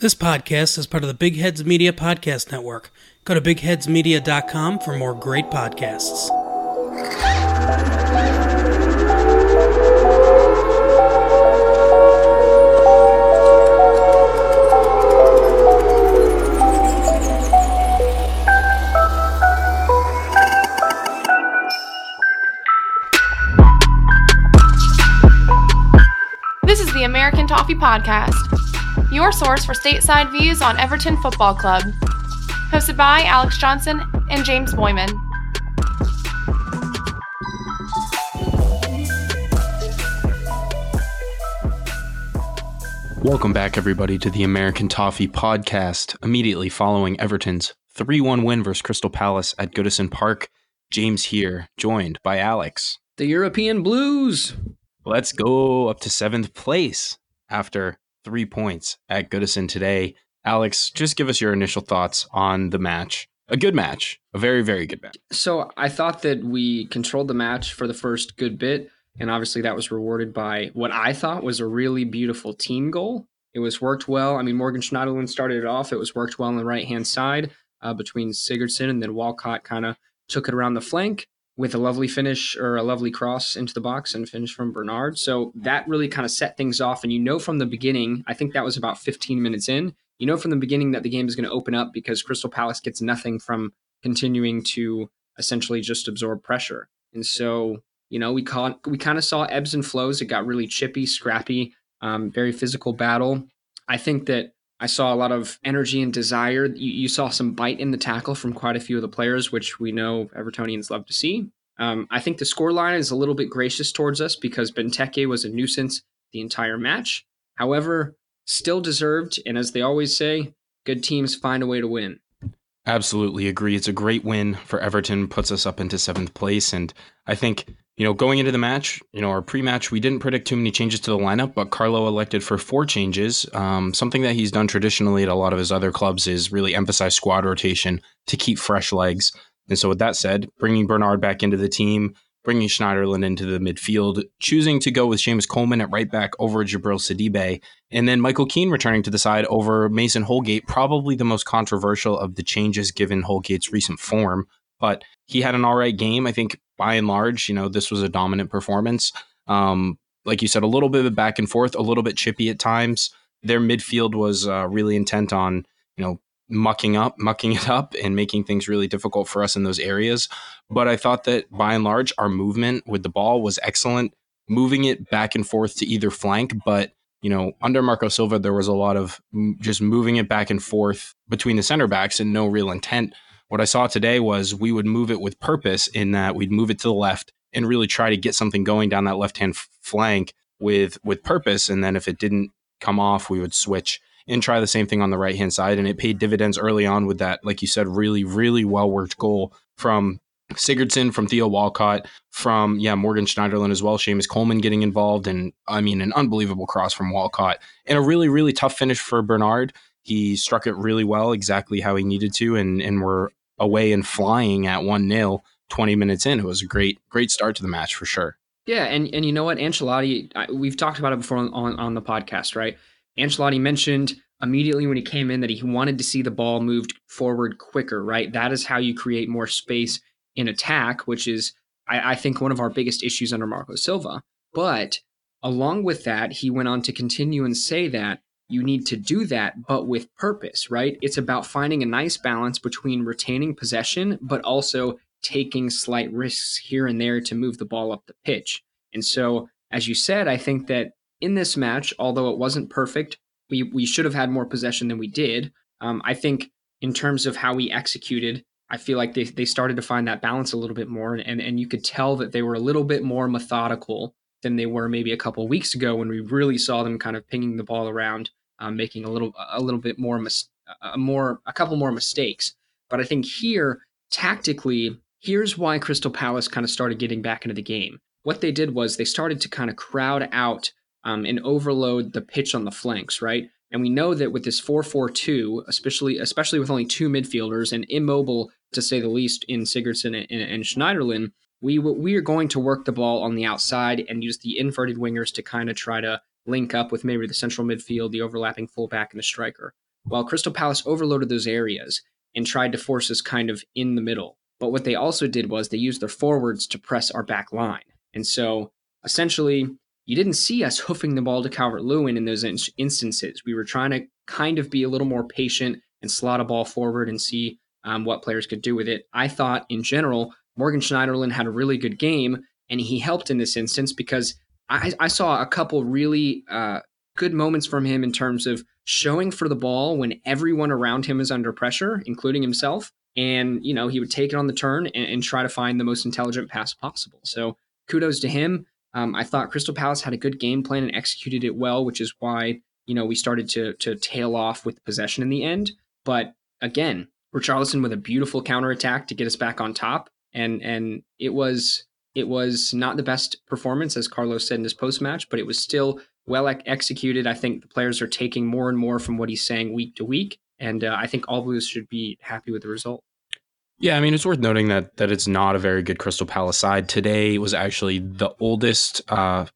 This podcast is part of the Big Heads Media Podcast Network. Go to bigheadsmedia.com for more great podcasts. This is the American Toffee Podcast, your source for stateside views on Everton Football Club. Hosted by Alex Johnson and James Boyman. Welcome back, everybody, to the American Toffee Podcast. Immediately following Everton's 3 1 win versus Crystal Palace at Goodison Park, James here, joined by Alex. The European Blues. Let's go up to seventh place after three points at Goodison today. Alex, just give us your initial thoughts on the match. A good match, a very, very good match. So I thought that we controlled the match for the first good bit, and obviously that was rewarded by what I thought was a really beautiful team goal. It was worked well. I mean, Morgan Schneiderlin started it off. It was worked well on the right hand side uh, between Sigurdsson, and then Walcott kind of took it around the flank with a lovely finish or a lovely cross into the box and finish from Bernard. So that really kind of set things off. And you know from the beginning, I think that was about 15 minutes in, you know from the beginning that the game is going to open up because Crystal Palace gets nothing from continuing to essentially just absorb pressure. And so, you know, we caught, we kind of saw ebbs and flows. It got really chippy, scrappy, um, very physical battle. I think that I saw a lot of energy and desire. You, you, saw some bite in the tackle from quite a few of the players, which we know Evertonians love to see. Um, I think the scoreline is a little bit gracious towards us because Benteke was a nuisance the entire match. However, still deserved, and as they always say, good teams find a way to win. Absolutely agree. It's a great win for Everton, puts us up into seventh place. And I think, you know, going into the match, you know, our pre match, we didn't predict too many changes to the lineup, but Carlo elected for four changes. Um, something that he's done traditionally at a lot of his other clubs is really emphasize squad rotation to keep fresh legs. And so, with that said, bringing Bernard back into the team, bringing Schneiderlin into the midfield, choosing to go with Seamus Coleman at right back over Djibril Sidibe, and then Michael Keane returning to the side over Mason Holgate, probably the most controversial of the changes given Holgate's recent form. But he had an all right game. I think by and large, you know, this was a dominant performance. Um, like you said, a little bit of back and forth, a little bit chippy at times. Their midfield was uh, really intent on, you know, mucking up, mucking it up, and making things really difficult for us in those areas. But I thought that by and large, our movement with the ball was excellent, moving it back and forth to either flank. But, you know, under Marco Silva, there was a lot of just moving it back and forth between the center backs and no real intent. What I saw today was we would move it with purpose in that we'd move it to the left and really try to get something going down that left hand flank with with purpose. And then if it didn't come off, we would switch and try the same thing on the right hand side. And it paid dividends early on with that, like you said, really, really well worked goal from Sigurdsson, from Theo Walcott, from, yeah, Morgan Schneiderlin as well, Seamus Coleman getting involved. And I mean, an unbelievable cross from Walcott and a really, really tough finish for Bernard. He struck it really well, exactly how he needed to. And, and we're away and flying at 1 0 20 minutes in. It was a great, great start to the match for sure. Yeah, and and you know what, Ancelotti, I, we've talked about it before on, on, on the podcast, right? Ancelotti mentioned immediately when he came in that he wanted to see the ball moved forward quicker, right? That is how you create more space in attack, which is, I, I think, one of our biggest issues under Marco Silva. But along with that, he went on to continue and say that you need to do that, but with purpose, right? It's about finding a nice balance between retaining possession, but also taking slight risks here and there to move the ball up the pitch. And so, as you said, I think that in this match, although it wasn't perfect, we we should have had more possession than we did. Um, I think in terms of how we executed, I feel like they they started to find that balance a little bit more, and and, and you could tell that they were a little bit more methodical than they were maybe a couple weeks ago when we really saw them kind of pinging the ball around, um, making a little a little bit more mis- a more a couple more mistakes. But I think here tactically, here's why Crystal Palace kind of started getting back into the game. What they did was they started to kind of crowd out um, and overload the pitch on the flanks, right? And we know that with this 4-4-2, especially especially with only two midfielders and immobile to say the least in Sigurdsson and, and, and Schneiderlin, we we are going to work the ball on the outside and use the inverted wingers to kind of try to link up with maybe the central midfield, the overlapping fullback, and the striker. While Crystal Palace overloaded those areas and tried to force us kind of in the middle. But what they also did was they used their forwards to press our back line. And so essentially, you didn't see us hoofing the ball to Calvert Lewin in those in- instances. We were trying to kind of be a little more patient and slot a ball forward and see um, what players could do with it. I thought in general, Morgan Schneiderlin had a really good game, and he helped in this instance because I, I saw a couple really uh, good moments from him in terms of showing for the ball when everyone around him is under pressure, including himself. And, you know, he would take it on the turn and, and try to find the most intelligent pass possible. So kudos to him. Um, I thought Crystal Palace had a good game plan and executed it well, which is why, you know, we started to, to tail off with possession in the end. But again, Richarlison with a beautiful counterattack to get us back on top. And and it was it was not the best performance, as Carlos said in his post match, but it was still well executed. I think the players are taking more and more from what he's saying week to week, and uh, I think all Blues should be happy with the result. Yeah, I mean it's worth noting that that it's not a very good Crystal Palace side. Today was actually the oldest uh,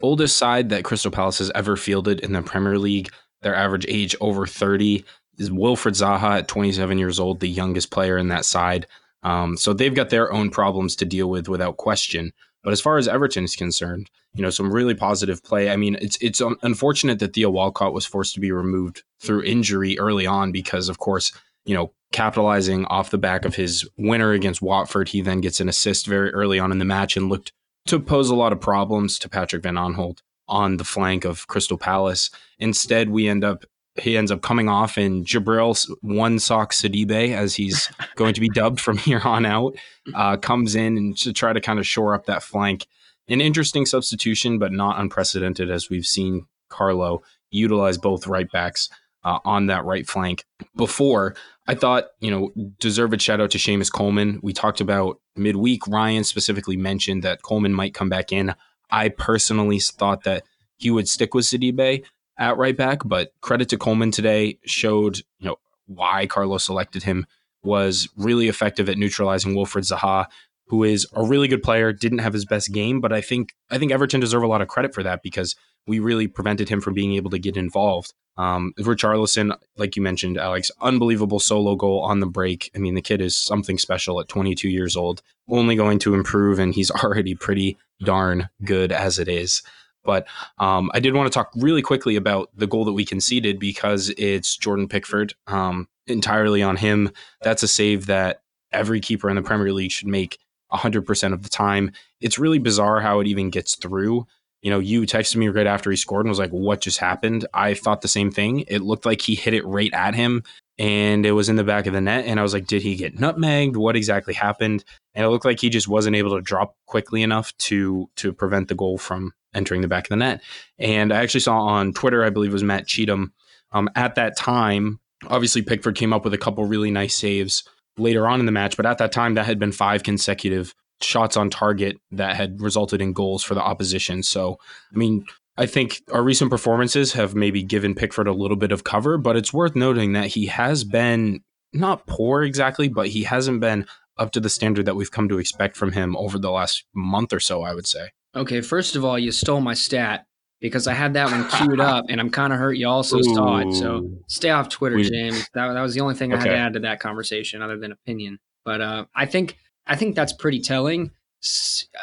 oldest side that Crystal Palace has ever fielded in the Premier League. Their average age over 30 is Wilfried Zaha at 27 years old, the youngest player in that side. Um, so they've got their own problems to deal with without question. But as far as Everton is concerned, you know, some really positive play. I mean, it's it's unfortunate that Theo Walcott was forced to be removed through injury early on because, of course, you know, capitalizing off the back of his winner against Watford, he then gets an assist very early on in the match and looked to pose a lot of problems to Patrick Van Aanholt on the flank of Crystal Palace. Instead, we end up he ends up coming off in Djibril one sock Sidibe as he's going to be dubbed from here on out. Uh, comes in and to try to kind of shore up that flank. An interesting substitution, but not unprecedented as we've seen Carlo utilize both right backs uh, on that right flank before. I thought, you know, deserved shout out to Seamus Coleman. We talked about midweek. Ryan specifically mentioned that Coleman might come back in. I personally thought that he would stick with Sidibe at right back, but credit to Coleman today showed, you know, why Carlos selected him was really effective at neutralizing Wilfried Zaha, who is a really good player, didn't have his best game, but I think I think Everton deserve a lot of credit for that because we really prevented him from being able to get involved. Um, Richarlison, like you mentioned, Alex, unbelievable solo goal on the break. I mean, the kid is something special at 22 years old, only going to improve, and he's already pretty darn good as it is. But um, I did want to talk really quickly about the goal that we conceded because it's Jordan Pickford um, entirely on him. That's a save that every keeper in the Premier League should make 100% of the time. It's really bizarre how it even gets through. You know, you texted me right after he scored and was like, What just happened? I thought the same thing. It looked like he hit it right at him and it was in the back of the net. And I was like, Did he get nutmegged? What exactly happened? And it looked like he just wasn't able to drop quickly enough to to prevent the goal from entering the back of the net. And I actually saw on Twitter, I believe it was Matt Cheatham, um, at that time, obviously Pickford came up with a couple really nice saves later on in the match, but at that time that had been five consecutive shots on target that had resulted in goals for the opposition. So, I mean, I think our recent performances have maybe given Pickford a little bit of cover, but it's worth noting that he has been not poor exactly, but he hasn't been up to the standard that we've come to expect from him over the last month or so, I would say. Okay, first of all, you stole my stat because I had that one queued up, and I'm kind of hurt you also Ooh. saw it. So stay off Twitter, James. That, that was the only thing okay. I had to add to that conversation, other than opinion. But uh, I think I think that's pretty telling.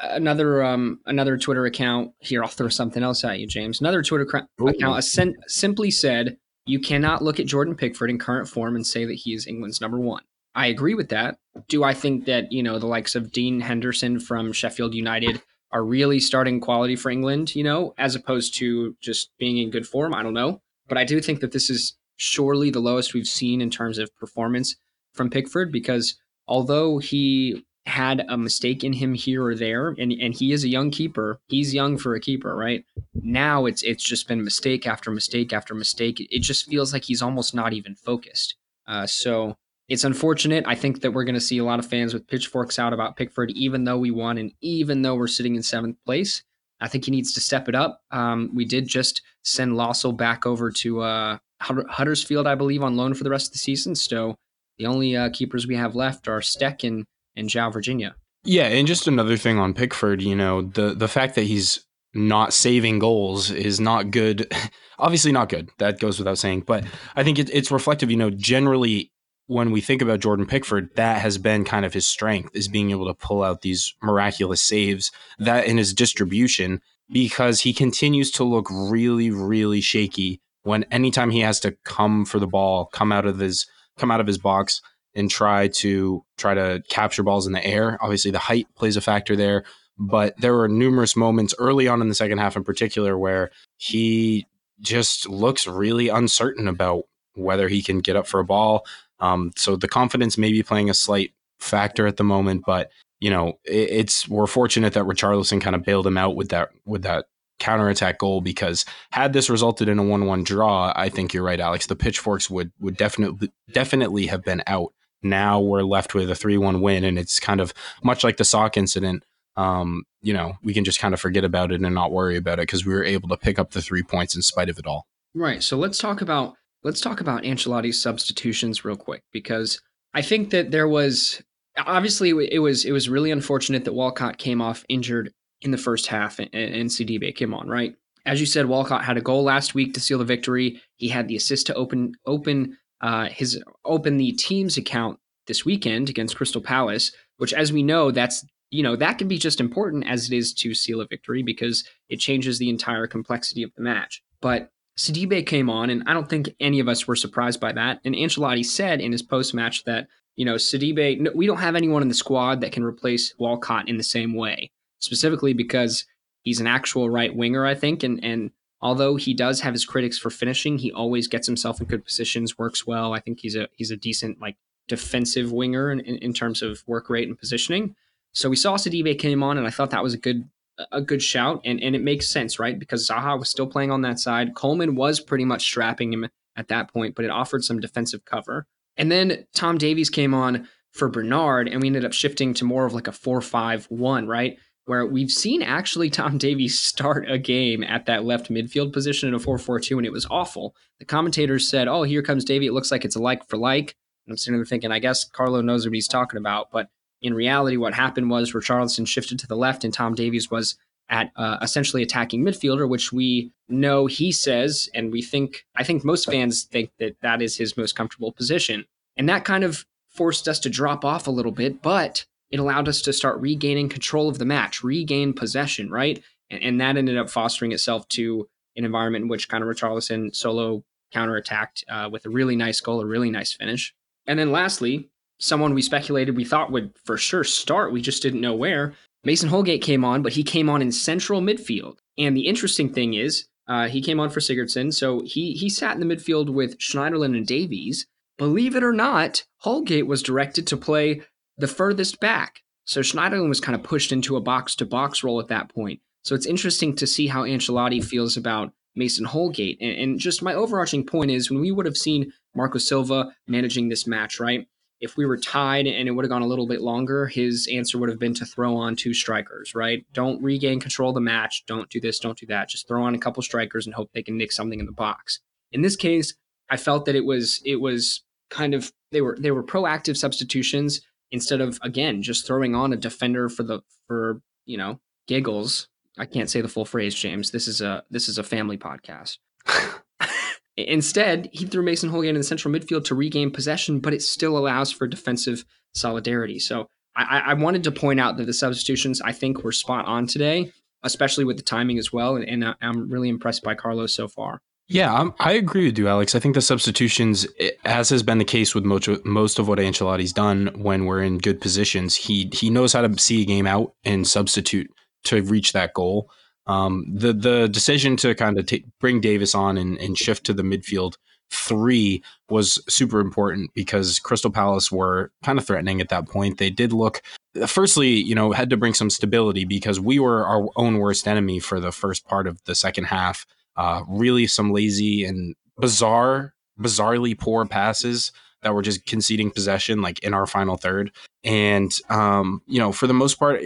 Another um, another Twitter account here. I'll throw something else at you, James. Another Twitter cr- account simply said, "You cannot look at Jordan Pickford in current form and say that he is England's number one." I agree with that. Do I think that you know the likes of Dean Henderson from Sheffield United are really starting quality for England, you know, as opposed to just being in good form. I don't know. But I do think that this is surely the lowest we've seen in terms of performance from Pickford because although he had a mistake in him here or there, and, and he is a young keeper, he's young for a keeper, right? Now it's it's just been mistake after mistake after mistake. It just feels like he's almost not even focused. Uh, so it's unfortunate. I think that we're going to see a lot of fans with pitchforks out about Pickford, even though we won and even though we're sitting in seventh place. I think he needs to step it up. Um, we did just send Lössl back over to uh, Huddersfield, I believe, on loan for the rest of the season. So the only uh, keepers we have left are Steck and, and João Virginia. Yeah, and just another thing on Pickford, you know, the the fact that he's not saving goals is not good. Obviously, not good. That goes without saying. But I think it, it's reflective. You know, generally when we think about Jordan Pickford, that has been kind of his strength is being able to pull out these miraculous saves that in his distribution because he continues to look really, really shaky when anytime he has to come for the ball, come out of his come out of his box and try to try to capture balls in the air. Obviously, the height plays a factor there, but there were numerous moments early on in the second half, in particular, where he just looks really uncertain about whether he can get up for a ball. Um, so the confidence may be playing a slight factor at the moment, but you know, it, it's we're fortunate that Richarlison kind of bailed him out with that with that counterattack goal because had this resulted in a one-one draw, I think you're right, Alex. The pitchforks would would definitely definitely have been out. Now we're left with a three-one win, and it's kind of much like the sock incident. Um, you know, we can just kind of forget about it and not worry about it because we were able to pick up the three points in spite of it all. Right. So let's talk about let's talk about Ancelotti's substitutions real quick because I think that there was obviously it was it was really unfortunate that Walcott came off injured in the first half and, and Sidibe came on, right? As you said, Walcott had a goal last week to seal the victory. He had the assist to open open uh, his open the team's account this weekend against Crystal Palace, which, as we know, that's you know that can be just important as it is to seal a victory because it changes the entire complexity of the match. But Sidibe came on, and I don't think any of us were surprised by that. And Ancelotti said in his post match that you know, Sidibe, no, we don't have anyone in the squad that can replace Walcott in the same way, specifically because he's an actual right winger, I think. And, and although he does have his critics for finishing, he always gets himself in good positions, works well. I think he's a, he's a decent, like, defensive winger in, in, in terms of work rate and positioning. So we saw Sidibe came on, and I thought that was a good, a good shout. And, and it makes sense, right? Because Zaha was still playing on that side. Coleman was pretty much strapping him at that point, but it offered some defensive cover. And then Tom Davies came on for Bernard, and we ended up shifting to more of like a 4 5 1, right? Where we've seen actually Tom Davies start a game at that left midfield position in a 4 4 2, and it was awful. The commentators said, Oh, here comes Davy. It looks like it's a like for like. And I'm sitting there thinking, I guess Carlo knows what he's talking about. But in reality, what happened was Richarlison shifted to the left, and Tom Davies was at uh, essentially attacking midfielder, which we know he says, and we think, I think most fans think that that is his most comfortable position. And that kind of forced us to drop off a little bit, but it allowed us to start regaining control of the match, regain possession, right? And, and that ended up fostering itself to an environment in which kind of Richarlison solo counterattacked uh, with a really nice goal, a really nice finish. And then lastly, someone we speculated we thought would for sure start, we just didn't know where, Mason Holgate came on, but he came on in central midfield. And the interesting thing is, uh, he came on for Sigurdsson, so he he sat in the midfield with Schneiderlin and Davies. Believe it or not, Holgate was directed to play the furthest back. So Schneiderlin was kind of pushed into a box to box role at that point. So it's interesting to see how Ancelotti feels about Mason Holgate. And, and just my overarching point is when we would have seen Marco Silva managing this match, right? if we were tied and it would have gone a little bit longer, his answer would have been to throw on two strikers, right? Don't regain control of the match. Don't do this. Don't do that. Just throw on a couple strikers and hope they can nick something in the box. In this case, I felt that it was it was kind of they were they were proactive substitutions instead of again just throwing on a defender for the for you know giggles. I can't say the full phrase, James. This is a this is a family podcast. Instead, he threw Mason Holgate in the central midfield to regain possession, but it still allows for defensive solidarity. So I, I wanted to point out that the substitutions I think were spot on today, especially with the timing as well. And, and uh, I'm really impressed by Carlos so far. Yeah, I'm, i agree with you, Alex. I think the substitutions, as has been the case with most, most of what Ancelotti's done when we're in good positions, he he knows how to see a game out and substitute to reach that goal. Um, the the decision to kind of t- bring Davies on and, and shift to the midfield three was super important because Crystal Palace were kind of threatening at that point. They did look, firstly, you know, had to bring some stability because we were our own worst enemy for the first part of the second half. Uh, really, some lazy and bizarre, bizarrely poor passes that were just conceding possession like in our final third. And um, you know, for the most part,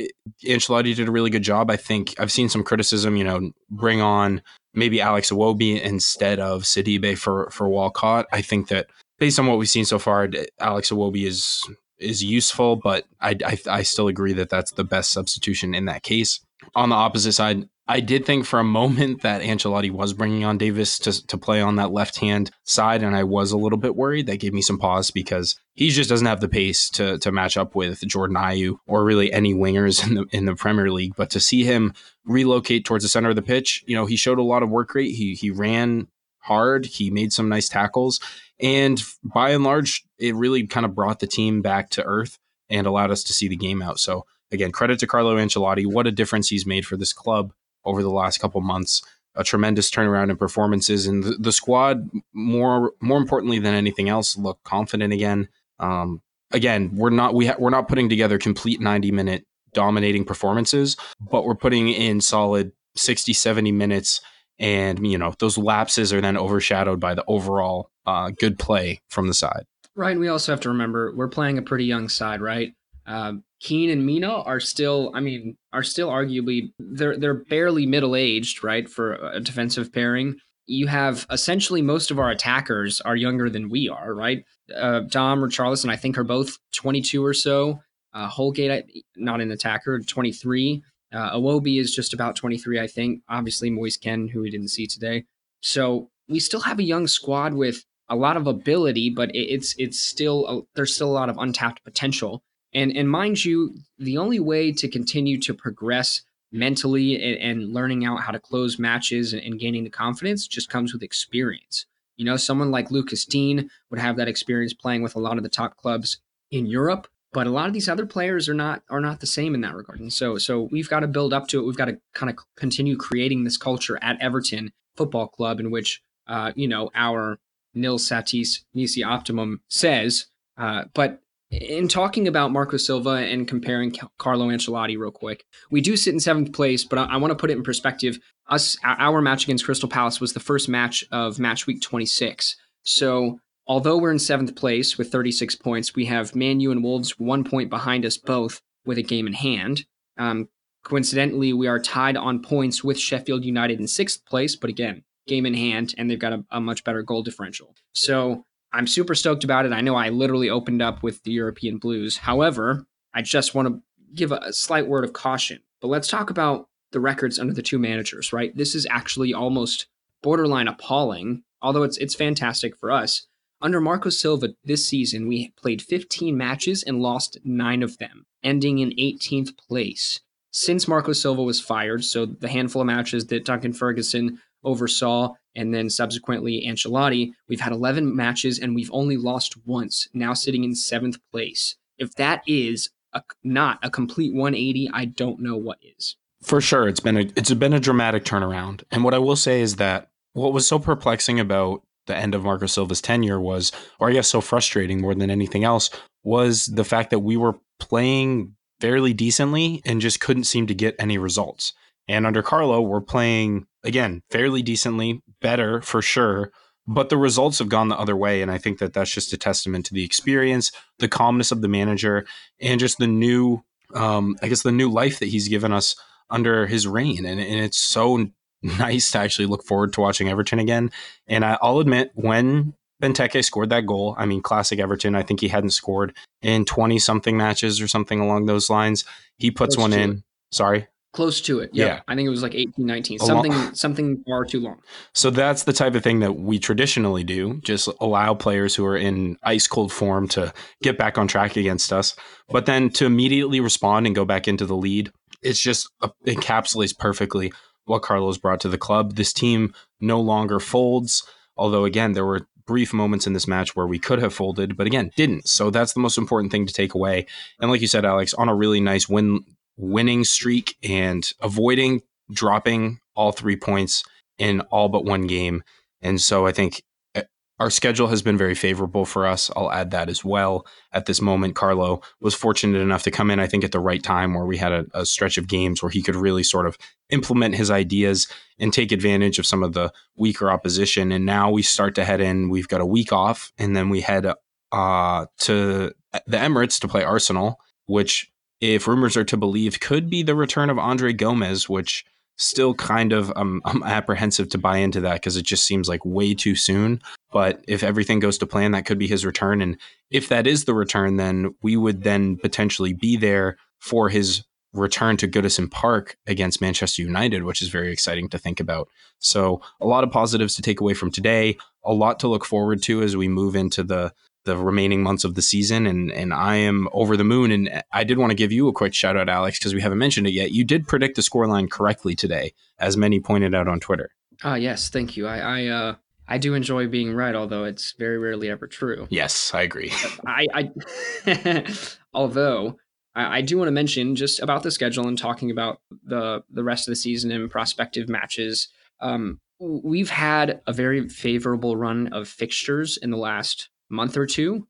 Ancelotti did a really good job. I think I've seen some criticism. You know, bring on maybe Alex Iwobi instead of Sidibe for for Walcott. I think that based on what we've seen so far, Alex Iwobi is is useful, but I, I I still agree that that's the best substitution in that case. On the opposite side, I did think for a moment that Ancelotti was bringing on Davies to, to play on that left hand side, and I was a little bit worried. That gave me some pause because he just doesn't have the pace to to match up with Jordan Ayew or really any wingers in the in the Premier League. But to see him relocate towards the center of the pitch, you know, he showed a lot of work rate. He he ran hard. He made some nice tackles, and by and large, it really kind of brought the team back to earth and allowed us to see the game out. So again, credit to Carlo Ancelotti. What a difference he's made for this club over the last couple months. A tremendous turnaround in performances, and the, the squad more more importantly than anything else look confident again. Um, again, we're not we ha- we're not putting together complete 90 minute dominating performances, but we're putting in solid 60 70 minutes and you know those lapses are then overshadowed by the overall uh, good play from the side. Right, and we also have to remember we're playing a pretty young side, right? Um, Keane and Mina are still, I mean, are still arguably they're they're barely middle aged, right, for a defensive pairing. You have essentially most of our attackers are younger than we are, right? Uh, Dom or Richarlison, I think, are both 22 or so. Uh, Holgate, not an attacker, 23. Uh, Iwobi is just about 23, I think. Obviously, Moise Kean, who we didn't see today. So we still have a young squad with a lot of ability, but it's it's still a, there's still a lot of untapped potential. And and mind you, the only way to continue to progress mentally and, and learning out how to close matches and, and, gaining the confidence just comes with experience. You know, someone like Lucas Digne would have that experience playing with a lot of the top clubs in Europe, but a lot of these other players are not are not the same in that regard. And so so we've got to build up to it. We've got to kind of continue creating this culture at Everton Football Club in which uh, you know our nil satis nisi optimum says. Uh, but in talking about Marco Silva and comparing Carlo Ancelotti real quick, we do sit in seventh place, but I, I want to put it in perspective. Us, our match against Crystal Palace was the first match of match week 26. So although we're in seventh place with 36 points, we have Man U and Wolves one point behind us both with a game in hand. Um, coincidentally, we are tied on points with Sheffield United in sixth place, but again, game in hand, and they've got a, a much better goal differential. So I'm super stoked about it. I know I literally opened up with the European Blues. However, I just want to give a, slight word of caution. But let's talk about the records under the two managers, right? This is actually almost borderline appalling, although it's it's fantastic for us. Under Marco Silva this season, we played 15 matches and lost 9 of them, ending in 18th place. Since Marco Silva was fired, so the handful of matches that Duncan Ferguson oversaw, and then subsequently Ancelotti, we've had 11 matches and we've only lost once, now sitting in seventh place. If that is a, not a complete 180, I don't know what is. For sure, it's been a it's been a dramatic turnaround. And what I will say is that what was so perplexing about the end of Marco Silva's tenure was, or I guess so frustrating more than anything else, was the fact that we were playing fairly decently and just couldn't seem to get any results. And under Carlo, we're playing again fairly decently, better for sure, but the results have gone the other way. And I think that that's just a testament to the experience, the calmness of the manager, and just the new, um, I guess, the new life that he's given us under his reign. And, and it's so nice to actually look forward to watching Everton again. And I, will admit, when Benteke scored that goal, I mean, classic Everton, I think he hadn't scored in 20 something matches or something along those lines. He puts Close one in. Sorry close to it. Yeah. I think it was like 18, 19, something, long. something far too long. So that's the type of thing that we traditionally do. Just allow players who are in ice cold form to get back on track against us. But then to immediately respond and go back into the lead, it's just uh, encapsulates perfectly what Carlos brought to the club. This team no longer folds. Although again, there were brief moments in this match where we could have folded, but again, didn't. So that's the most important thing to take away. And like you said, Alex, on a really nice win winning streak and avoiding dropping all three points in all but one game. And so I think eh, our schedule has been very favorable for us. I'll add that as well. At this moment, Carlo was fortunate enough to come in, I think, at the right time where we had a, a, stretch of games where he could really sort of implement his ideas and take advantage of some of the weaker opposition. And now we start to head in. We've got a week off, and then we head uh, to the Emirates to play Arsenal, which if rumors are to believe, could be the return of Andre Gomes, which still kind of um, I'm apprehensive to buy into that because it just seems like way too soon. But if everything goes to plan, that could be his return. And if that is the return, then we would then potentially be there for his return to Goodison Park against Manchester United, which is very exciting to think about. So, a lot of positives to take away from today, a lot to look forward to as we move into the the remaining months of the season and and I am over the moon and I did want to give you a quick shout out Alex because we haven't mentioned it yet. You did predict the scoreline correctly today as many pointed out on Twitter. Ah, uh, yes, thank you. I I uh I do enjoy being right, although it's very rarely ever true. Yes, I agree. I, I although I, I do want to mention just about the schedule and talking about the the rest of the season and prospective matches. Um, we've had a very favorable run of fixtures in the last month or two.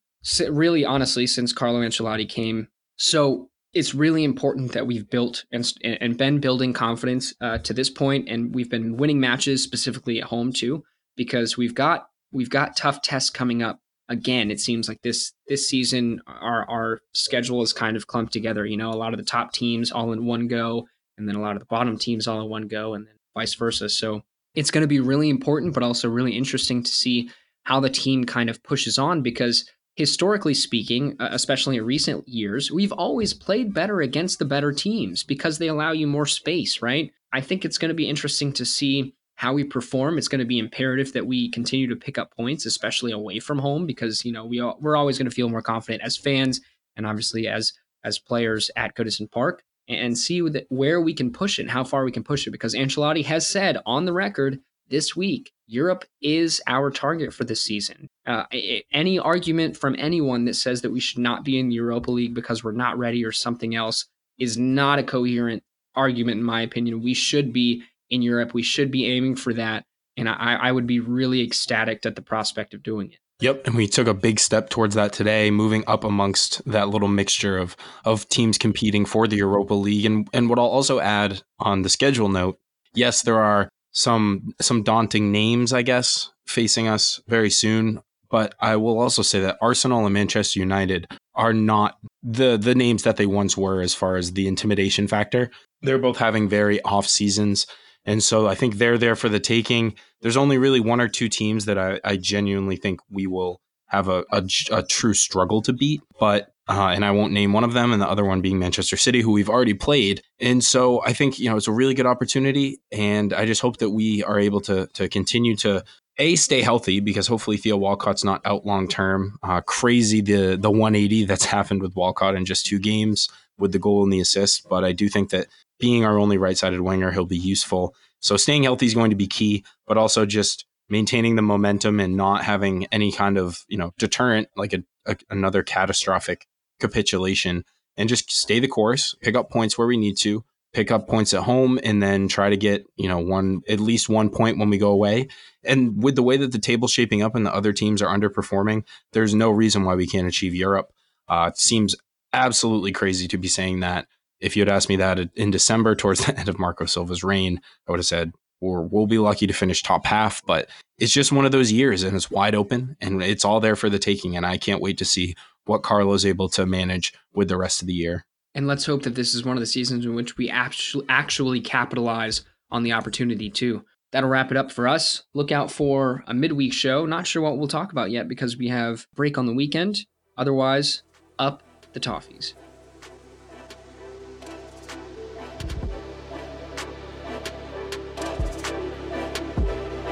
Really, honestly, since Carlo Ancelotti came, so it's really important that we've built and, and been building confidence uh, to this point, and we've been winning matches specifically at home too because we've got we've got tough tests coming up again it seems like this this season our our schedule is kind of clumped together you know a lot of the top teams all in one go and then a lot of the bottom teams all in one go and then vice versa so it's going to be really important but also really interesting to see how the team kind of pushes on because historically speaking uh, especially in recent years we've always played better against the better teams because they allow you more space right i think it's going to be interesting to see how we perform. It's going to be imperative that we continue to pick up points, especially away from home, because you know we all, we're always going to feel more confident as fans and obviously as as players at Goodison Park, and see where we can push it, and how far we can push it. Because Ancelotti has said on the record this week, Europe is our target for this season. Uh, any argument from anyone that says that we should not be in the Europa League because we're not ready or something else is not a coherent argument, in my opinion. We should be in Europe. We should be aiming for that. And I, I would be really ecstatic at the prospect of doing it. Yep, and we took a big step towards that today, moving up amongst that little mixture of of teams competing for the Europa League. And and what I'll also add on the schedule note, yes, there are some some daunting names, I guess, facing us very soon. But I will also say that Arsenal and Manchester United are not the the names that they once were as far as the intimidation factor. They're both having very off seasons. And so I think they're there for the taking. There's only really one or two teams that I, I genuinely think we will have a, a, a true struggle to beat. But uh, and I won't name one of them, and the other one being Manchester City, who we've already played. And so I think you know it's a really good opportunity, and I just hope that we are able to to continue to a stay healthy because hopefully Theo Walcott's not out long term. Uh, crazy the the 180 that's happened with Walcott in just two games with the goal and the assist, but I do think that being our only right sided winger, he'll be useful. So staying healthy is going to be key, but also just maintaining the momentum and not having any kind of you know deterrent like a, a, another catastrophic capitulation and just stay the course pick up points where we need to pick up points at home and then try to get you know one at least one point when we go away and with the way that the table's shaping up and the other teams are underperforming there's no reason why we can't achieve europe uh, it seems absolutely crazy to be saying that if you had asked me that in December towards the end of Marco Silva's reign, I would have said, or we'll be lucky to finish top half. But it's just one of those years and it's wide open and it's all there for the taking. And I can't wait to see what Carlo's is able to manage with the rest of the year. And let's hope that this is one of the seasons in which we actually actually capitalize on the opportunity too. That'll wrap it up for us. Look out for a midweek show. Not sure what we'll talk about yet because we have break on the weekend. Otherwise, up the toffees.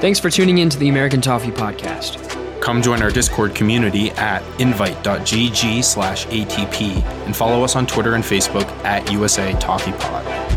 Thanks for tuning in to the American Toffee Podcast. Come join our Discord community at invite.gg slash ATP and follow us on Twitter and Facebook at USA Toffee Pod.